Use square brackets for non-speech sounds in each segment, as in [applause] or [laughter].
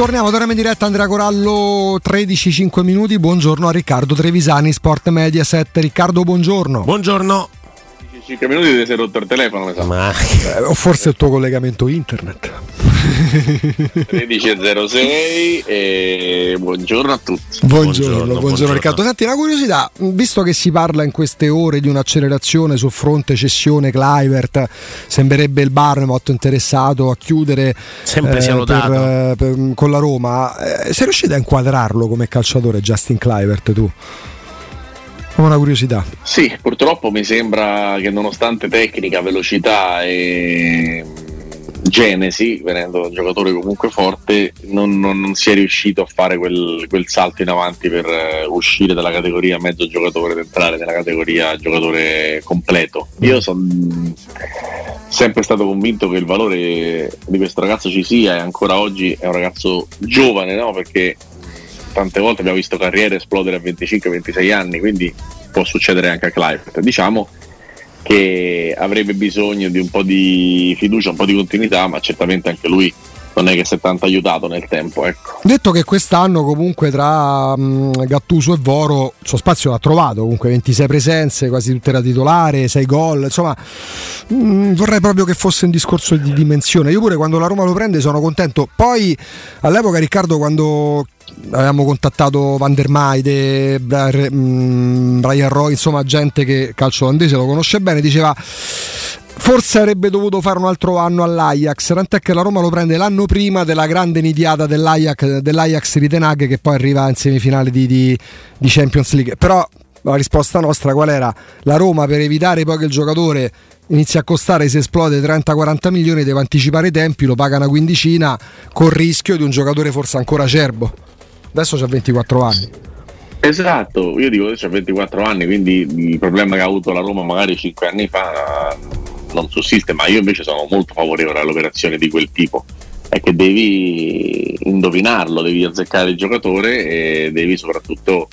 Torniamo, torniamo in diretta Andrea Corallo 13 5 minuti. Buongiorno a Riccardo Trevisani, Sport Media 7. Riccardo, buongiorno. Buongiorno. 5 minuti ti sei rotto il telefono, mi sa. Ma Eh, o forse il tuo collegamento internet. 13.06 e buongiorno a tutti. Buongiorno, buongiorno, Buongiorno. Riccardo. Senti, una curiosità, visto che si parla in queste ore di un'accelerazione sul fronte cessione Clivert, sembrerebbe il Barnemot interessato a chiudere Sempre sia lodato. per, eh, per- con la Roma. Eh, sei riuscito a inquadrarlo come calciatore Justin Clivert tu? Come una curiosità. Sì, purtroppo mi sembra che nonostante tecnica, velocità e genesi, venendo un giocatore comunque forte, non, non- non si è riuscito a fare quel, quel salto in avanti per eh, uscire dalla categoria mezzo giocatore ed entrare nella categoria giocatore completo. Io sono sempre stato convinto che il valore di questo ragazzo ci sia e ancora oggi è un ragazzo giovane, no? Perché tante volte abbiamo visto carriere esplodere a 25-26 anni, quindi può succedere anche a Clive. Diciamo che avrebbe bisogno di un po' di fiducia, un po' di continuità, ma certamente anche lui non è che si è tanto aiutato nel tempo. Ecco. Detto che quest'anno comunque tra mh, Gattuso e Voro il suo spazio l'ha trovato, comunque 26 presenze, quasi tutte da titolare, 6 gol, insomma mh, vorrei proprio che fosse un discorso di dimensione. Io pure quando la Roma lo prende sono contento. Poi all'epoca Riccardo quando avevamo contattato Van der Maide, mh, Brian Roy, insomma gente che calcio olandese lo conosce bene, diceva Forse avrebbe dovuto fare un altro anno all'Ajax, tant'è che la Roma lo prende l'anno prima della grande nidiata dell'Ajax, dell'Ajax di che poi arriva in semifinale di, di- di Champions League. Però la risposta nostra qual era? La Roma per evitare poi che il giocatore inizi a costare se esplode 30-40 milioni deve anticipare i tempi, lo paga una quindicina col rischio di un giocatore forse ancora acerbo. Adesso c'ha 24 anni. Esatto, io dico che ha 24 anni, quindi il problema che ha avuto la Roma magari 5 anni fa non sussiste, ma io invece sono molto favorevole all'operazione di quel tipo. È che devi indovinarlo, devi azzeccare il giocatore e devi soprattutto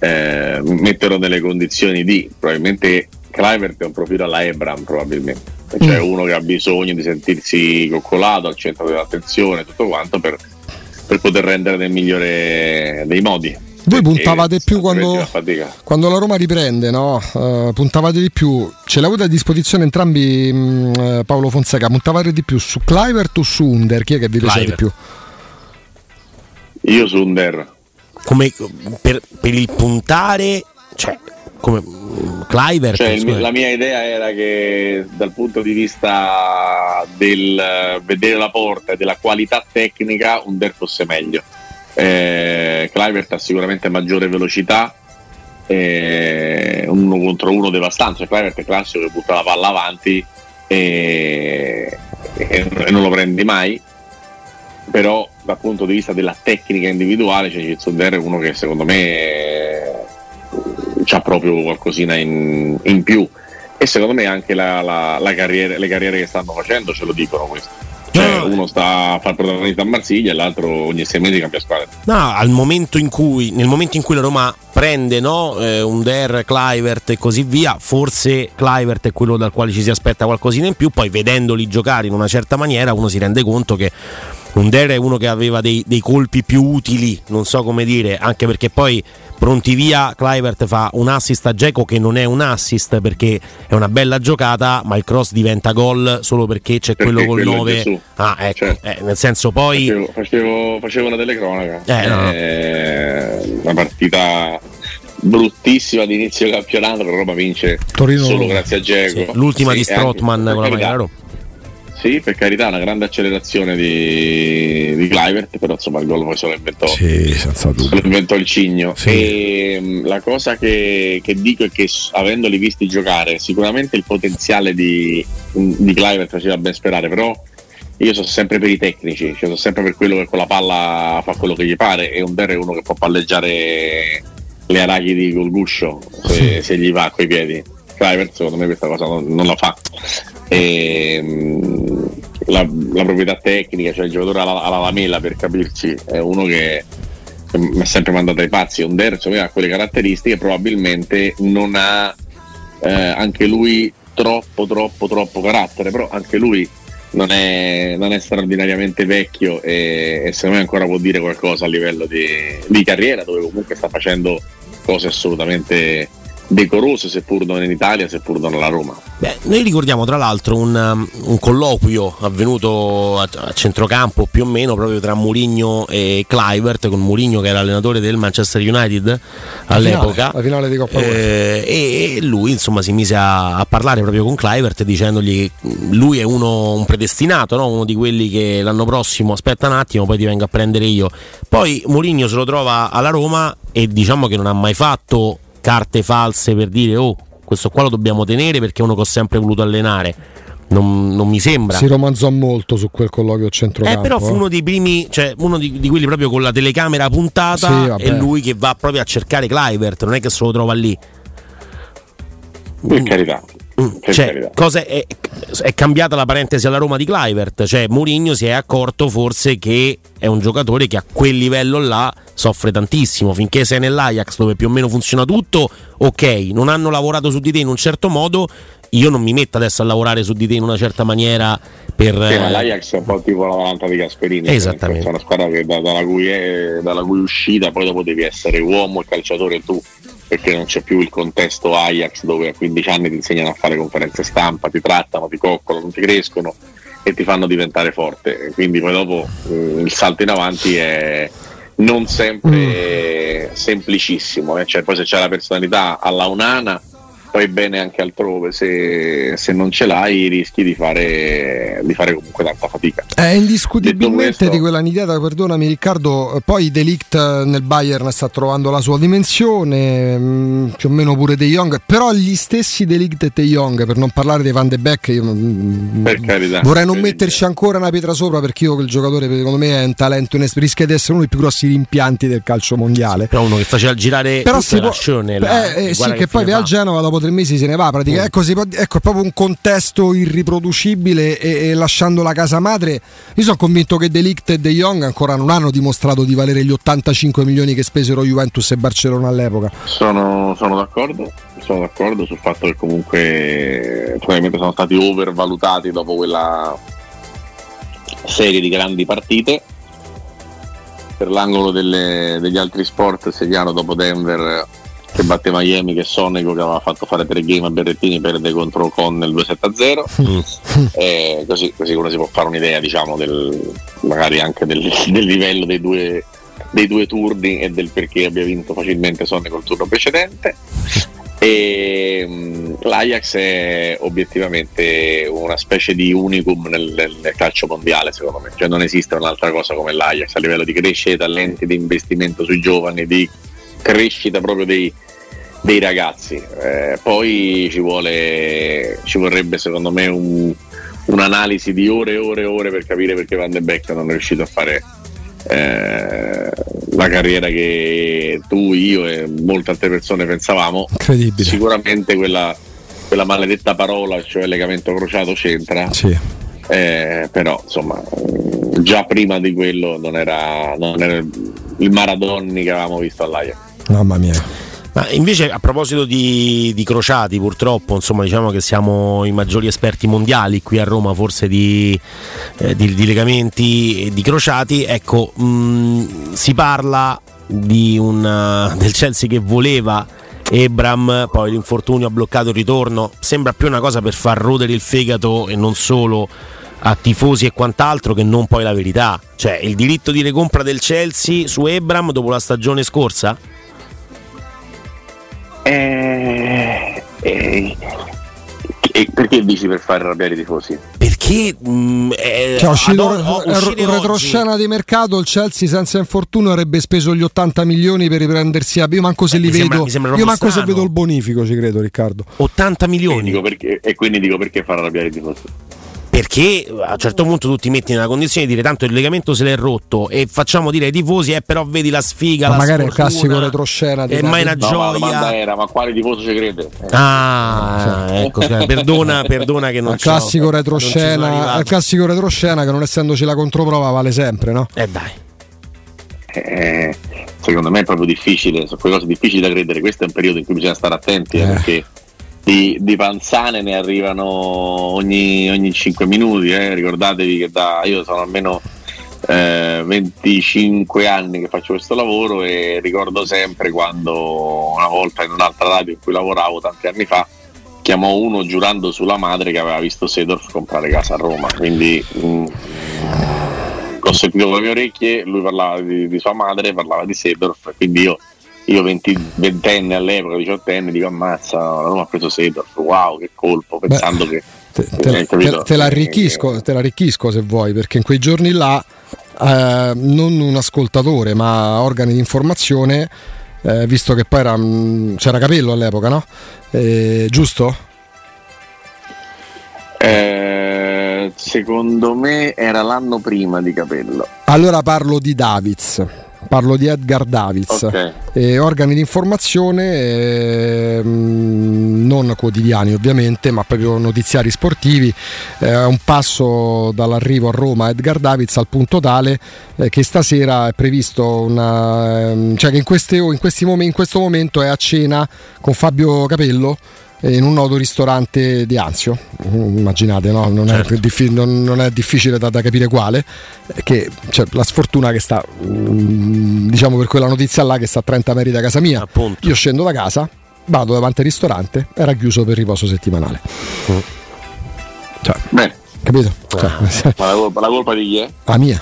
eh, metterlo nelle condizioni di probabilmente Clivert è un profilo alla Ebram probabilmente. Cioè uno che ha bisogno di sentirsi coccolato al centro dell'attenzione tutto quanto per, per poter rendere nel migliore dei modi Voi puntavate più quando, quando la Roma riprende, no? Eh, puntavate di più. Ce l'avete a disposizione entrambi, mh, eh, Paolo Fonseca. Puntavate di più su Clivert o su Under? Chi è che vi piace di più? io su Under come per, per il puntare, cioè, come mm, Clivert, Cioè, il la mia idea era che dal punto di vista del vedere la porta e della qualità tecnica Under fosse meglio. Eh, ha sicuramente maggiore velocità, eh, uno contro uno devastante. Cioè, Clivert è classico che butta la palla avanti e, e- non lo prendi mai. Però dal punto di vista della tecnica individuale, cioè Under è uno che secondo me c'ha proprio qualcosina in, in più e secondo me anche la, la- la carriera- le carriere che stanno facendo ce lo dicono questo cioè No. uno sta a fare protagonista a Marsiglia e l'altro ogni sei mesi cambia squadra No, al momento in cui, nel momento in cui la Roma prende no, eh, un Der, Clivert e così via, forse Clivert è quello dal quale ci si aspetta qualcosina in più, poi vedendoli giocare in una certa maniera uno si rende conto che Under è uno che aveva dei, dei colpi più utili, non so come dire, anche perché poi pronti via, Clivert fa un assist a Geco che non è un assist perché è una bella giocata, ma il cross diventa gol solo perché c'è Perché quello col quello è 9. Gesù. Ah, ecco, Certo. eh, nel senso poi Facevo, facevo, facevo una telecronaca. Eh, no. Eh, una partita bruttissima di inizio campionato, però Roma vince Torino- solo grazie a Diego. sì, l'ultima di Sì, Strootman per con la maglia Roma. Sì, per carità, una grande accelerazione di, di Clivert, però insomma il gol poi se lo inventò. Sì, senza Se dubbio. lo inventò il cigno. Sì. E mh, la cosa che, che dico è che avendoli visti giocare, sicuramente il potenziale di, di Clivert faceva ben sperare, però io sono sempre per i tecnici, cioè sono sempre per quello che con la palla fa quello che gli pare e un Der è uno che può palleggiare le arachidi col guscio se, se gli va coi piedi. Clivert secondo me questa cosa non, non la fa. E, mh, la, la proprietà tecnica, cioè il giocatore alla, alla lamella per capirci, è uno che che mi ha sempre mandato ai pazzi. Un Der insomma, ha quelle caratteristiche, probabilmente non ha eh, anche lui troppo, troppo, troppo carattere, però anche lui non è, non è straordinariamente vecchio e, e secondo me ancora può dire qualcosa a livello di, di carriera, dove comunque sta facendo cose assolutamente decorose, seppur non in Italia, seppur non alla Roma. Beh, noi ricordiamo tra l'altro un, um, un colloquio avvenuto a, a centrocampo più o meno proprio tra Mourinho e Clivert, con Mourinho che era allenatore del Manchester United all'epoca. La finale di Coppa. Eh, e, e lui insomma si mise a, a parlare proprio con Clivert dicendogli che lui è uno un predestinato, no? uno di quelli che l'anno prossimo aspetta un attimo, poi ti vengo a prendere io. Poi Mourinho se lo trova alla Roma e diciamo che non ha mai fatto carte false per dire oh questo qua lo dobbiamo tenere perché è uno che ho sempre voluto allenare. Non, non mi sembra. Si romanzò molto su quel colloquio a centrocampo. Eh, però fu eh. uno dei primi, cioè uno di, di quelli proprio con la telecamera puntata Sì, e lui che va proprio a cercare Clivert, non è che se lo trova lì. Per carità. Mm, cioè, è, è cambiata la parentesi alla Roma di Clivert, cioè Mourinho si è accorto forse che è un giocatore che a quel livello là soffre tantissimo, finché sei nell'Ajax dove più o meno funziona tutto, ok, non hanno lavorato su di te in un certo modo, io non mi metto adesso a lavorare su di te in una certa maniera per... Sì, ma l'Ajax è un po' tipo la Valanta di Gasperini. Esattamente. È una squadra che da- dalla, cui è- dalla cui uscita poi dopo devi essere uomo e calciatore tu, perché non c'è più il contesto Ajax dove a 15 anni ti insegnano a fare conferenze stampa, ti trattano, ti coccolano, ti crescono e ti fanno diventare forte. Quindi poi dopo eh, il salto in avanti è non sempre semplicissimo. eh. Cioè, poi se c'è la personalità alla unana poi bene anche altrove, se, se non ce l'hai rischi di fare, di fare comunque tanta fatica. È indiscutibilmente questo- di quella nidiata, perdonami Riccardo, poi Delict nel Bayern sta trovando la sua dimensione, mh, più o meno pure De Jong, però gli stessi Delict e De Jong, per non parlare dei Van de Beek, io, mh, Per carità. vorrei non Per metterci ancora una pietra sopra perché io quel giocatore secondo me è un talento, inesper- rischia di essere uno dei più grossi rimpianti del calcio mondiale. però uno che faceva girare Però si può, la eh, eh, sì, guarda che, poi va al. Genova dopo tre mesi se ne va. praticamente. Mm. Ecco, si può- ecco, è proprio un contesto irriproducibile e, e lasciando la casa madre. Io sono convinto che Delict e De Jong ancora non hanno dimostrato di valere gli 85 milioni che spesero Juventus e Barcellona all'epoca. Sono, sono d'accordo, sono d'accordo sul fatto che comunque probabilmente sono stati overvalutati dopo quella serie di grandi partite. Per l'angolo delle- degli altri sport segnalo dopo Denver che batte Miami che Sonego che aveva fatto fare tre game a Berrettini perde contro Connell 2-7-0 Mm. Eh, così, così uno si può fare un'idea diciamo del, magari anche del, [laughs] del livello dei due, dei due turni e del perché abbia vinto facilmente Sonne col turno precedente e mh, l'Ajax è obiettivamente una specie di unicum nel, nel- nel calcio mondiale secondo me cioè non esiste un'altra cosa come l'Ajax a livello di crescita, talenti, di investimento sui giovani di crescita proprio dei, dei ragazzi. Eh, poi ci, vuole, ci vorrebbe secondo me un- un'analisi di ore e ore e ore per capire perché Van de Beek non è riuscito a fare eh, la carriera che tu, io e molte altre persone pensavamo. Sicuramente quella, quella maledetta parola, cioè legamento crociato, c'entra. Sì. Eh, però insomma già prima di quello non era, non era il Maradoni che avevamo visto all'Ajax Mamma mia. Ma invece a proposito di, di, crociati, purtroppo, insomma, diciamo che siamo i maggiori esperti mondiali qui a Roma, forse di, eh, di, di legamenti e di crociati. Ecco, mh, si parla una, [laughs] del Chelsea che voleva Ebram, poi l'infortunio ha bloccato il ritorno. Sembra più una cosa per far rodere il fegato e non solo a tifosi e quant'altro che non poi la verità. Cioè, il diritto di recompra del Chelsea su Ebram dopo la stagione scorsa? Eh, eh, e perché dici per fare arrabbiare i tifosi? Perché mh, mm, eh, cioè, uscito, ad, in retroscena di mercato il Chelsea senza infortunio avrebbe speso gli 80 milioni per riprendersi a io manco se eh, li vedo sembra, io manco se vedo il bonifico ci credo Riccardo. 80 milioni? E, perché, e quindi dico perché far arrabbiare i tifosi perché a un certo punto tu ti metti nella condizione di dire tanto il legamento se l'è rotto e facciamo dire ai tifosi eh però vedi la sfiga ma la magari sfortuna, il classico retroscena è mai una no, gioia ma, era, ma quale tifoso ci crede eh. ah ecco perdona, [laughs] perdona che non il classico retroscena il classico retroscena che non essendoci la controprova vale sempre no? eh dai eh, secondo me è proprio difficile sono quelle cose difficili da credere questo è un periodo in cui bisogna stare attenti eh. perché di, di, panzane ne arrivano ogni, ogni 5 minuti. Eh. Ricordatevi che da, io sono almeno eh, 25 anni che faccio questo lavoro e ricordo sempre quando una volta in un'altra radio in cui lavoravo tanti anni fa chiamò uno giurando sulla madre che aveva visto Sedorf comprare casa a Roma. Quindi mh, mm, ho sentito con le mie orecchie, lui parlava di, di sua madre, parlava di Sedorf, quindi io io 20, ventenne all'epoca, diciottenne, dico ammazza, la Roma ha preso Sedorf, wow che colpo, pensando Beh, che... Te, te, te, te, l'arricchisco, te l'arricchisco se vuoi, perché in quei giorni là eh, non un ascoltatore ma organi di informazione, eh, visto che poi era, mm, c'era Capello all'epoca, no? Eh, giusto? Eh, secondo me era l'anno prima di Capello. Allora parlo di Davids parlo di Edgar Davids, okay. eh, organi di informazione eh, non quotidiani ovviamente, ma proprio notiziari sportivi, eh, un passo dall'arrivo a Roma Edgar Davids al punto tale eh, che stasera è previsto una, ehm, cioè che in, queste, in, momenti, in questo momento è a cena con Fabio Capello in un noto ristorante di Anzio. Immaginate, no? non, certo. è diffi- non, non, è difficile da, da capire quale, che c'è la sfortuna che sta, mm, diciamo per quella notizia là, che sta a 30 metri da casa mia. Appunto. Io scendo da casa, vado davanti al ristorante, era chiuso per riposo settimanale. Mm. Cioè, Beh. capito? Ah. Cioè, ma la colpa, la colpa di chi è? La mia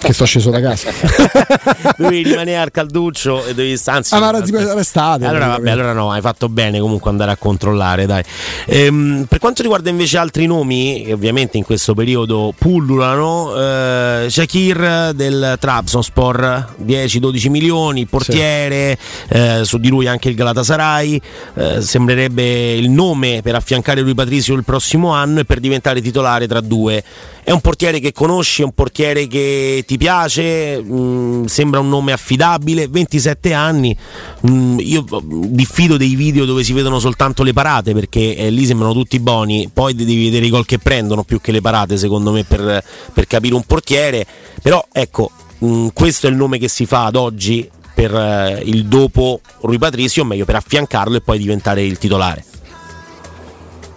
che sto sceso da casa. [laughs] dovevi [laughs] rimanere al calduccio e dovevi anzi, ah, ma restate. Allora, vabbè, allora no, hai fatto bene comunque andare a controllare, dai. Ehm, per quanto riguarda invece altri nomi, che ovviamente in questo periodo pullulano, eh, Shakir del Trabzonspor, 10-12 milioni, portiere, sì. eh, su di lui anche il Galatasaray, eh, sembrerebbe il nome per affiancare lui Patrizio il prossimo anno e per diventare titolare tra due. È un portiere che conosci, è un portiere che ti piace, mh, mm, sembra un nome affidabile, 27 anni, mh, mm, io mm, diffido dei video dove si vedono soltanto le parate perché eh, lì sembrano tutti buoni, poi devi vedere i gol che prendono più che le parate secondo me per, per capire un portiere, però ecco, mh, questo è il nome che si fa ad oggi per eh, il dopo Rui Patricio, o meglio per affiancarlo e poi diventare il titolare.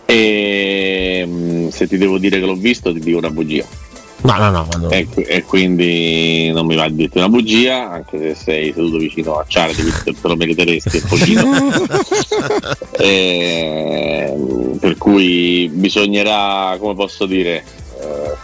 E se ti devo dire che l'ho visto, ti dico una bugia. No, no, no. no. E, e, quindi non mi va a dirti una bugia, anche se sei seduto vicino a Charlie, te lo meriteresti un pochino. [laughs] e, per cui bisognerà, come posso dire, eh,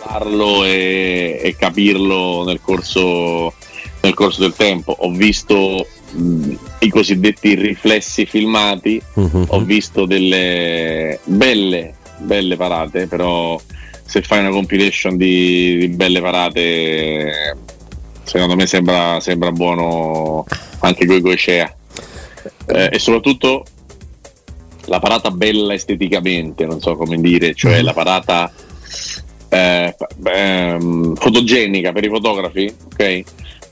farlo e, e capirlo nel corso, nel corso del tempo. Ho visto mh, i cosiddetti riflessi filmati, uh-huh. ho visto delle belle, belle parate, però se fai una compilation di, di belle parate, secondo me sembra, sembra buono anche con i Goicea. Eh, e soprattutto la parata bella esteticamente, non so come dire, cioè mm. la parata eh, ehm, fotogenica per i fotografi, ok?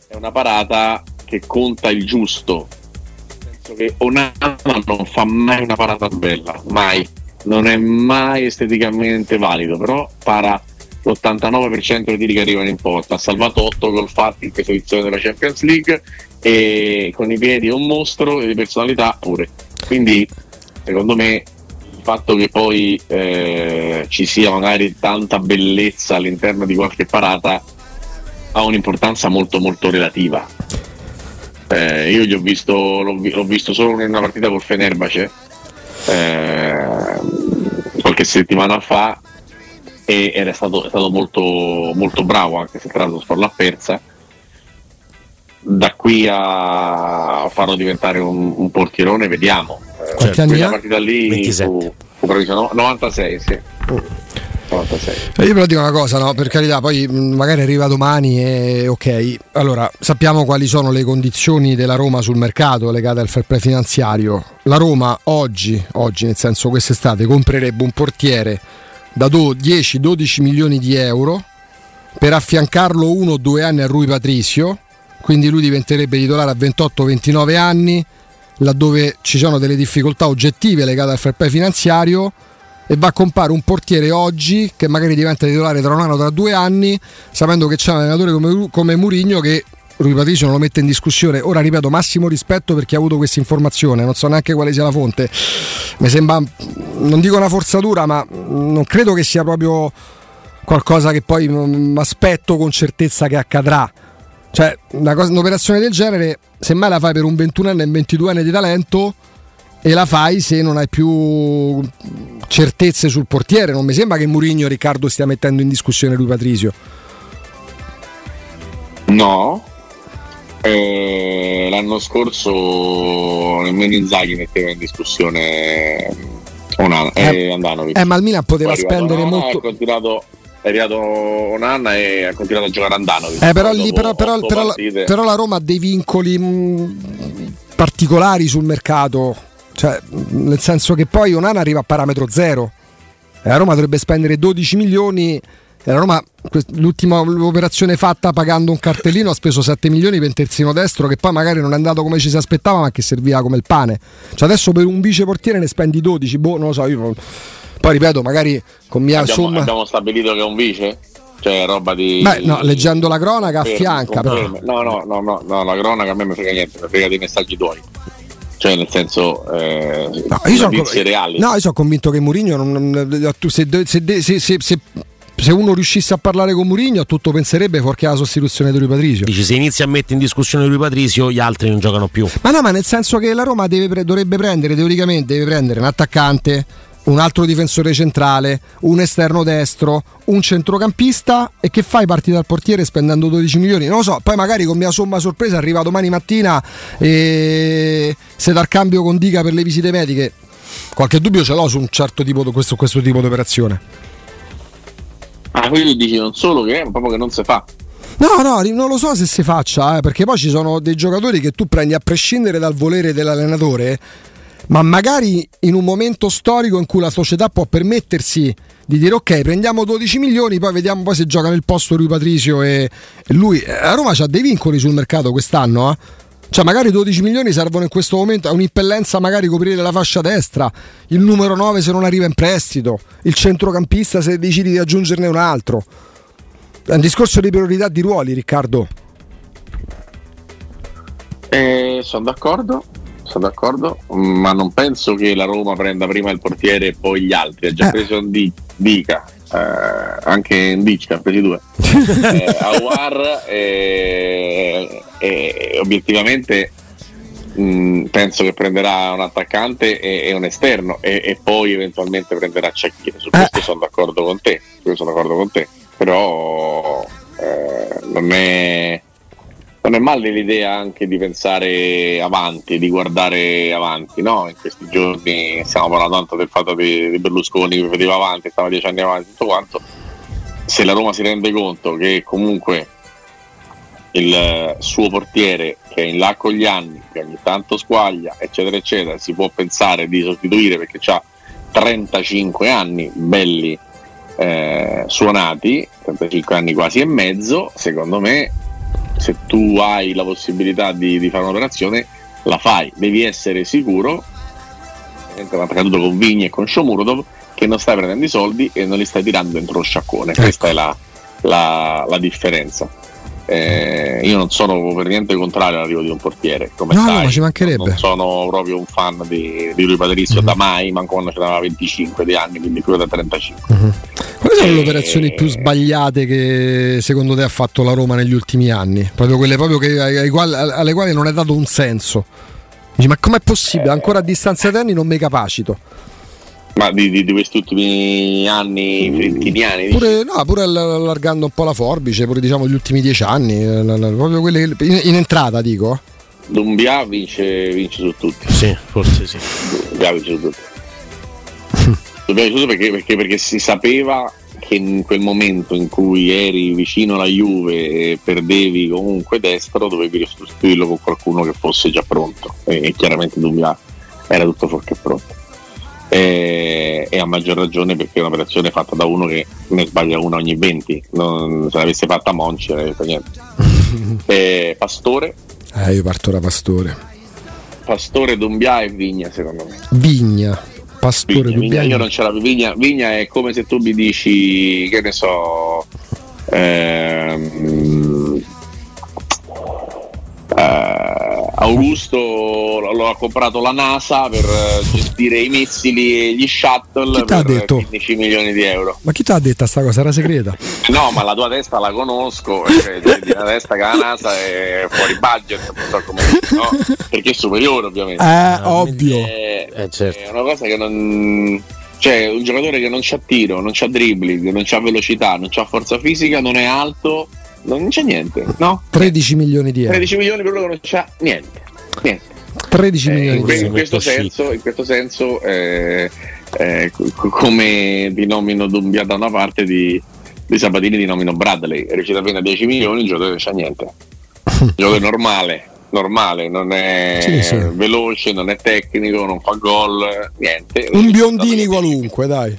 È una parata che conta il giusto. Penso che Onana non fa mai una parata bella, mai non è mai esteticamente valido, però para l'89% dei tiri che arrivano in porta, ha salvato 8 gol fatti in questa edizione della Champions League e con i piedi è un mostro e di personalità pure. Quindi secondo me il fatto che poi eh, ci sia magari tanta bellezza all'interno di qualche parata ha un'importanza molto molto relativa. Eh, io ho visto, l'ho, l'ho, visto solo in una partita col Fenerbahce eh, qualche settimana fa e, ed è stato, è stato molto, molto, bravo anche se tra l'altro l'ha persa da qui a farlo diventare un, un portierone vediamo eh, quella partita lì 27. fu, fu bravissimo, 96 sì. Oh. 96. Eh, io però dico una cosa, no? per carità, poi magari arriva domani e ok. Allora, sappiamo quali sono le condizioni della Roma sul mercato legate al fair play finanziario. La Roma oggi, oggi nel senso quest'estate, comprerebbe un portiere da 10-12 milioni di euro per affiancarlo uno o due anni a Rui Patricio, quindi lui diventerebbe titolare a 28-29 anni, laddove ci sono delle difficoltà oggettive legate al fair play finanziario e va a comprare un portiere oggi che magari diventa titolare tra un anno o tra due anni, sapendo che c'è un allenatore come, come Murigno che Rui Patricio non lo mette in discussione. Ora ripeto, massimo rispetto per chi ha avuto questa informazione, non so neanche quale sia la fonte. Mi sembra, non dico una forzatura, ma non credo che sia proprio qualcosa che poi mi aspetto con certezza che accadrà. Cioè, una cosa, un'operazione del genere, semmai la fai per un 21enne e un 22enne di talento e la fai se non hai più certezze sul portiere. Non mi sembra che Murigno Riccardo stia mettendo in discussione lui Patrizio. No, eh, l'anno scorso nemmeno Inzaghi metteva in discussione Onana, eh, eh, Andanovic. Eh, ma il Milan poteva spendere Onana, molto. Ha continuato, è arrivato Onana e ha continuato a giocare Andanovic. Eh, però, lì, però, però, però, la, però, la, Roma ha dei vincoli mh, mm, particolari sul mercato cioè, nel senso che poi Onana arriva a parametro zero. E la Roma dovrebbe spendere 12 milioni. E la Roma, l'ultima operazione fatta pagando un cartellino, ha speso 7 milioni per il terzino destro, che poi magari non è andato come ci si aspettava, ma che serviva come il pane. Cioè, adesso per un vice portiere ne spendi 12. Boh, non lo so. Io Poi ripeto, magari con mia abbiamo, somma. Abbiamo stabilito che è un vice? Cioè, roba di. Beh, no, leggendo la cronaca affianca. No, no, no, no, la cronaca a me mi frega niente, mi frega dei messaggi tuoi cioè nel senso eh, no, io sono, reali. No, io sono convinto che Mourinho non, se, se, se, se, uno riuscisse a parlare con Mourinho tutto penserebbe fuorché la sostituzione di Lui Patricio. Dici se inizia a mettere in discussione Lui Patricio gli altri non giocano più. Ma no, ma nel senso che la Roma deve, dovrebbe prendere teoricamente deve prendere un attaccante un altro difensore centrale, un esterno destro, un centrocampista e che fai parti dal portiere spendendo 12 milioni? Non lo so, poi magari con mia somma sorpresa arriva domani mattina e se dal cambio con Dica per le visite mediche. Qualche dubbio ce l'ho su un certo tipo di questo, questo tipo di operazione. Ah, quindi dici non solo che è, proprio che non si fa. No, no, non lo so se si faccia, eh, perché poi ci sono dei giocatori che tu prendi a prescindere dal volere dell'allenatore ma magari in un momento storico in cui la società può permettersi di dire ok prendiamo 12 milioni poi vediamo poi se gioca nel posto lui Patricio e, lui. Eh, a Roma ha dei vincoli sul mercato quest'anno eh? cioè magari 12 milioni servono in questo momento a un'impellenza magari coprire la fascia destra il numero 9 se non arriva in prestito il centrocampista se decidi di aggiungerne un altro. È un discorso di priorità di ruoli Riccardo. Eh, sono d'accordo sono d'accordo, ma non penso che la Roma prenda prima il portiere e poi gli altri. Ha già eh. preso un Dica, eh, anche Indic ha presi due. eh, Awar e, e, obiettivamente mh, mm, penso che prenderà un attaccante e, e un esterno e, poi eventualmente prenderà Ciacchino. Su questo eh. sono d'accordo con te, sono d'accordo con te. Però eh, non è non è male l'idea anche di pensare avanti, di guardare avanti, no? In questi giorni stiamo parlando tanto del fatto di, Berlusconi che vedeva avanti, stava dieci anni avanti, tutto quanto. Se la Roma si rende conto che comunque il suo portiere che è in là con gli anni, che ogni tanto squaglia, eccetera, eccetera, si può pensare di sostituire perché ha 35 anni belli eh, suonati, 35 anni quasi e mezzo, secondo me se tu hai la possibilità di, di fare un'operazione, la fai. Devi essere sicuro, come accaduto con Vigni e con Shomurodov, che non stai prendendo i soldi e non li stai tirando dentro lo sciacquone. Ecco. Questa è la, la, la differenza. Eh, io non sono per niente contrario all'arrivo di un portiere. Come no, sai, no, ma ci mancherebbe. Non sono proprio un fan di, di lui Patrizio mm-hmm. da mai, manco quando ce n'aveva 25 di anni, quindi più da 35. Mm-hmm. Quali sono le operazioni più sbagliate che secondo te ha fatto la Roma negli ultimi anni? Proprio quelle proprio che, alle, quali, alle quali non è dato un senso. Dici, ma com'è possibile? Eh. Ancora a distanza di anni non mi capacito. Ma di, di, di, questi ultimi anni, frentiniani? Pure, no, pure allargando un po' la forbice, pure diciamo gli ultimi dieci anni, eh, proprio quelle in, in entrata dico. Dumbia vince, vince, su tutti. Sì, forse sì. Dumbia vince su tutti. [laughs] Dumbia vince su tutti perché, perché, perché si sapeva che in quel momento in cui eri vicino alla Juve e perdevi comunque destro, dovevi sostituirlo con qualcuno che fosse già pronto. E, chiaramente Dumbia era tutto fuorché pronto. E, e, a maggior ragione perché è un'operazione fatta da uno che ne sbaglia una ogni 20 non, se l'avesse fatta Monci non avrebbe niente. [laughs] E, Pastore? Eh io parto da Pastore. Pastore, Dumbia e Vigna secondo me. Vigna Pastore, Vigna, Vigna io non ce l'avevo. Vigna, Vigna è come se tu mi dici che ne so ehm, Augusto lo ha comprato la NASA per eh, gestire i missili e gli shuttle per detto? 15 milioni di euro. Ma chi ti ha detto questa cosa? Era segreta? No, ma la tua testa la conosco, cioè, la testa che la NASA è fuori budget, no? perché è superiore ovviamente. Eh, ovvio. È, eh, certo. è una cosa che non cioè un giocatore che non c'ha tiro, non c'ha dribbling, non c'ha velocità, non c'ha forza fisica, non è alto non c'è niente, no? 13 milioni di euro. 13 milioni per loro non c'è niente. niente. 13 eh, milioni in, di euro. In questo senso, in questo senso eh, eh, come dinomino Dumbia da una parte di, di Sabatini dinomino Bradley, è riuscito a vendere 10 milioni, il giocatore non c'è niente. Il giocatore normale, normale, non è sì, sì. veloce, non è tecnico, non fa gol, niente. Un biondini qualunque, dai.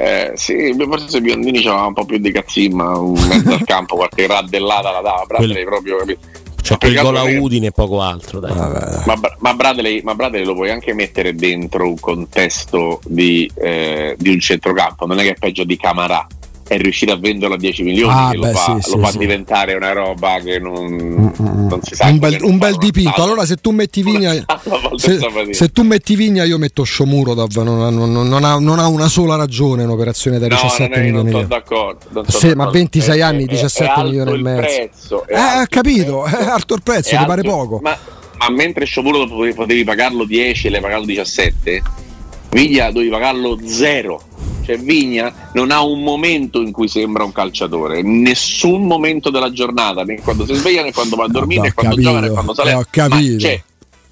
Eh, sì, forse Biondini c'aveva un po' più di cazzimma in mezzo al campo, qualche raddellata la dava. Bradley proprio capito. Cioè, per il gol a Udine e poco altro. Dai. Ma, ma, Bradley, ma, Bradley, lo puoi anche mettere dentro un contesto di, eh, di un centrocampo, non è che è peggio di Camarà è riuscito a venderlo a 10 milioni ah, che beh, lo fa, sì, lo fa sì, diventare una roba che non, mm-hmm. non si sa un bel, un bel dipinto. Allora se tu metti Vigna [laughs] se, se, tu metti Vigna io metto Sciomuro non, non, non, ha, non, ha, una sola ragione un'operazione da no, 17 è, milioni non d'accordo, non sì, ma 26 anni 17 è milioni e mezzo. prezzo, eh, ha capito [laughs] è alto il prezzo ti pare poco. ma, ma mentre Sciomuro potevi pagarlo 10 e le pagarlo 17 Vigna dovevi pagarlo 0 cioè Vigna non ha un momento in cui sembra un calciatore, nessun momento della giornata, né quando si sveglia né quando va a dormire, né quando capito, gioca né quando sale. Ho capito. Ma, cioè,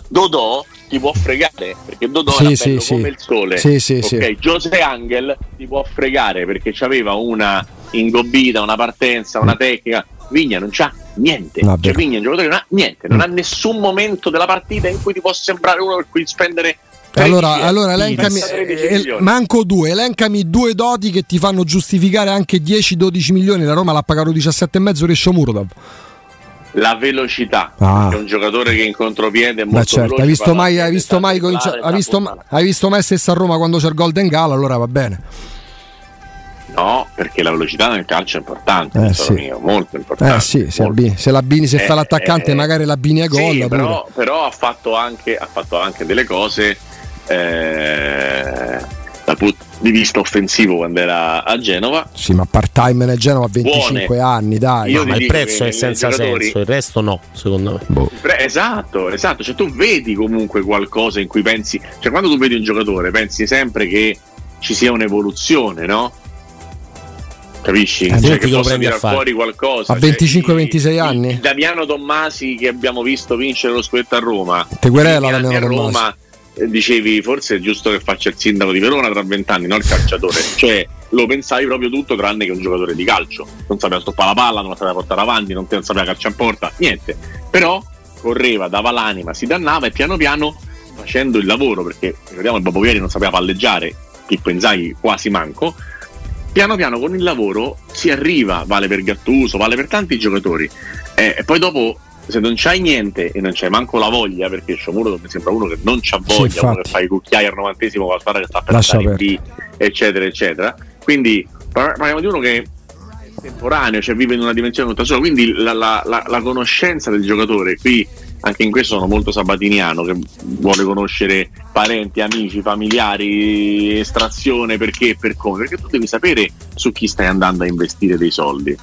Dodò ti può fregare perché Dodò sì, era sì, sì. come il sole. Sì, sì, okay. José Angel ti può fregare perché aveva una ingobbita, una partenza, una tecnica. Vigna non c'ha niente. Cioè, Vigna è un giocatore che non ha niente, non ha nessun momento della partita in cui ti può sembrare uno per cui spendere allora, allora elencami, eh, manco due, elencami due doti che ti fanno giustificare anche 10-12 milioni. La Roma l'ha pagato 17,5 Rescio Murodov. La velocità, ah. è un giocatore che in contropiede è molto certo. Hai visto mai, hai visto mai, hai visto, hai visto mai stessa a Roma quando c'è il Golden Gala? Allora va bene. No, perché la velocità nel calcio è importante, eh, sì. mio, molto importante. Eh sì, se, abbini, se, l'abbini, se eh, fa l'attaccante, eh, magari l'abbini a gol. Sì, però, però, ha, fatto anche, ha fatto anche delle cose eh, dal punto di vista offensivo quando era a Genova. Sì, ma part time nel Genova a 25 Buone. anni, dai. Io no, ma il prezzo è senza senso, il resto no, secondo me. Boh. Esatto, esatto, cioè tu vedi comunque qualcosa in cui pensi, cioè quando tu vedi un giocatore pensi sempre che ci sia un'evoluzione, no? Capisci? Eh, cioè che possa tirare fuori qualcosa. A 25-26 cioè, anni? Il Damiano Tommasi che abbiamo visto vincere lo scudetto a Roma. Te querela Damiano Tommasi. Roma dicevi forse è giusto che faccia il sindaco di Verona tra vent'anni, non il calciatore. cioè lo pensavi proprio tutto tranne che un giocatore di calcio. Non sapeva stoppare la palla, non la sapeva portare avanti, non sapeva calciare in porta, niente. Però correva, dava l'anima, si dannava e piano piano facendo il lavoro, perché ricordiamo il Bobovieri non sapeva palleggiare, Pippo Inzaghi quasi manco, piano piano con il lavoro si arriva, vale per Gattuso, vale per tanti giocatori. Eh, e poi dopo se non c'hai niente e non c'hai manco la voglia, perché Sciomuro mi sembra uno che non c'ha voglia, sì, uno che fa i cucchiai al novantesimo con la squadra che sta per Lascia andare in B eccetera, eccetera. Quindi parliamo di uno che è temporaneo, cioè vive in una dimensione tutta sua, quindi la, la, la, la conoscenza del giocatore qui anche in questo sono molto sabatiniano che vuole conoscere parenti, amici, familiari, estrazione perché e per come, perché tu devi sapere su chi stai andando a investire dei soldi.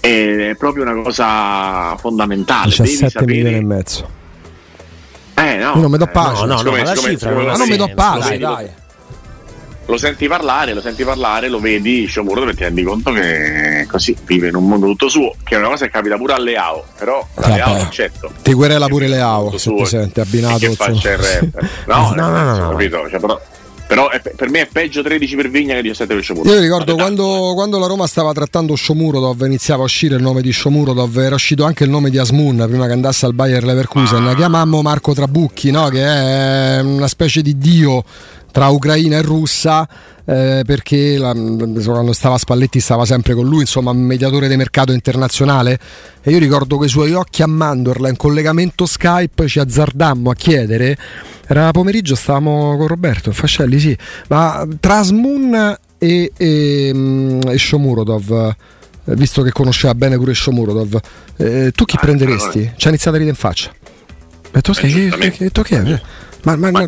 È proprio una cosa fondamentale. 17 milioni e mezzo. Eh, no, Io non mi do pace. no, no, no, la cifra non Ma non mi do pace, dai. lo senti parlare, lo senti parlare, lo vedi, Sciomuro e ti rendi conto che così vive in un mondo tutto suo, che è una cosa che capita pure a Leao, però a Vabbè. Leao l'accetto. Ti querela pure Leao, se suo ti sente e abbinato. che faccia il rap. [laughs] No, No, no, no. capito? Cioè, però però è- per me è peggio 13 per Vigna che 17 per Sciomuro. Io ricordo quando, quando la Roma stava trattando Shomurodov, iniziava a uscire il nome di Shomurodov, era uscito anche il nome di Asmun prima che andasse al Bayer Leverkusen. Ah. Chiamammo Marco Trabucchi, no? che è una specie di dio tra Ucraina e Russia. eh, perché la- quando stava Spalletti stava sempre con lui, insomma, mediatore di mercato internazionale. E io ricordo che i suoi occhi a mandorla in collegamento Skype ci azzardammo a chiedere. Era pomeriggio, stavamo con Roberto Fascelli, sì, ma tra Asmun e, e, mm, e Shomurodov, eh, visto che conosceva bene pure Shomurodov, eh, tu chi Ah, prenderesti? Ci ha iniziato a ridere in faccia. Ma tu, che, tu che è? Ma, ma- Ma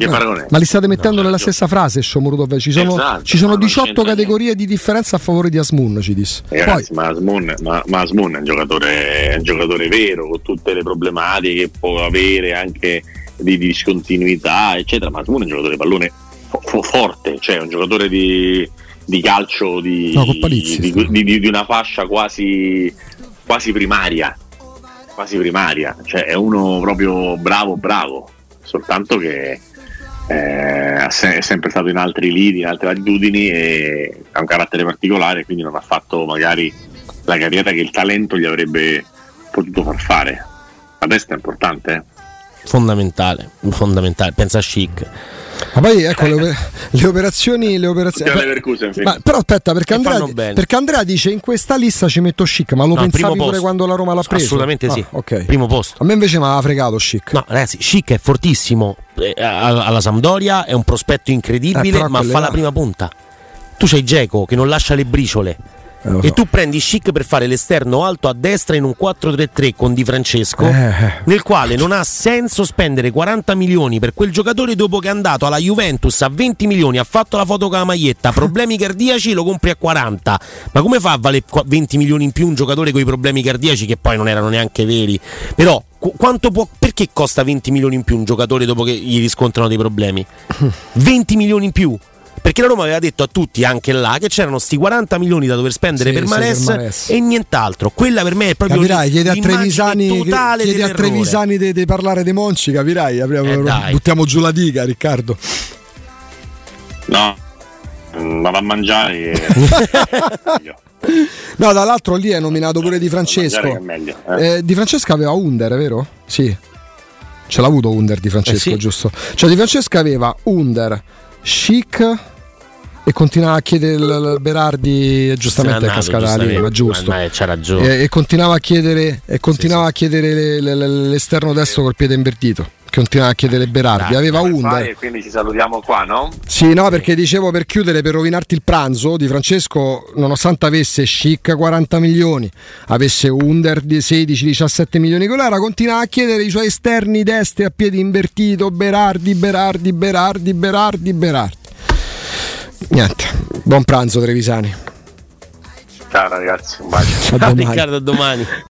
ma- li state mettendo No, nella certo. stessa frase Shomurodov? Ci sono, Esatto, ci sono ma non 18 c'entra categorie di differenza a favore di Asmun, ci disse. Eh, Poi, ragazzi, ma Asmun, ma, ma Asmun è, un giocatore, è un giocatore vero con tutte le problematiche che può avere anche di, di discontinuità, eccetera. Ma Asmun è un giocatore di pallone fo- fo- forte, cioè un giocatore di, di calcio di, No, Palizzi, di, sì. di- di- di una fascia quasi, quasi primaria. Quasi primaria, cioè è uno proprio bravo, bravo, soltanto che eh, è sempre stato in altri lidi, in altre latitudini e ha un carattere particolare, quindi non ha fatto magari la carriera che il talento gli avrebbe potuto far fare. La testa è importante, eh. Fondamentale, fondamentale. Pensa a chic. Ma poi ecco le, oper- le operazioni. Le operazioni ma, però aspetta, perché Andrea, perché Andrea dice in questa lista ci metto chic, ma lo No, pensavi pure quando la Roma l'ha preso? Assolutamente Ah, sì. ok. Primo posto. A me invece mi aveva fregato chic. No, ragazzi, Chic è fortissimo eh, alla Sampdoria, è un prospetto Eh, incredibile, però ma fa là- la prima punta. Tu c'hai Geco che non lascia le briciole. Eh, E tu prendi Chic per fare l'esterno alto a destra in un 4-3-3 con Di Francesco, Eh. nel quale non ha senso spendere 40 milioni per quel giocatore dopo che è andato alla Juventus a 20 milioni, ha fatto la foto con la maglietta, [laughs] problemi cardiaci lo compri a 40. Ma come fa a valere qua- 20 milioni in più un giocatore con i problemi cardiaci che poi non erano neanche veri? Però qu- quanto può, perché costa 20 milioni in più un giocatore dopo che gli riscontrano dei problemi? [laughs] 20 milioni in più? Perché la Roma aveva detto a tutti anche là che c'erano sti 40 milioni da dover spendere Sì, per, sì, per Mares Mares. e nient'altro. Quella per me è proprio Capirai, chiedi a l'immagine Trevisani, totale chiedi a. Trevisani di, di parlare dei Monci, capirai? Eh, buttiamo giù la diga, Riccardo. No, mm, vado a mangiare. e-. [laughs] No, dall'altro lì è nominato pure Di Francesco. meglio, eh. Eh, di Francesco aveva Under, vero? Sì. Ce l'ha avuto Under di Francesco, Eh sì. giusto? Cioè Di Francesco aveva Under, Chic e continuava a chiedere il, Berardi, giustamente è Se n'è andato, cascata la linea, ma giustamente. giusto. Ma- ma c'ha ragione. E, e continuava a chiedere, e continuava a chiedere le- le- le- l'esterno destro col piede invertito. Continuava a chiedere Berardi, aveva Under. E quindi ci salutiamo qua, no? Sì, no, perché dicevo per chiudere, per rovinarti il pranzo di Francesco, nonostante avesse Chic 40 milioni, avesse Under di 16-17 milioni con l'era, continua a chiedere i suoi esterni destri a piedi invertito, Berardi, Berardi, Berardi, Berardi, Berardi. Niente, buon pranzo Trevisani. Ciao ragazzi, un bacio. A domani. Riccardo, a domani.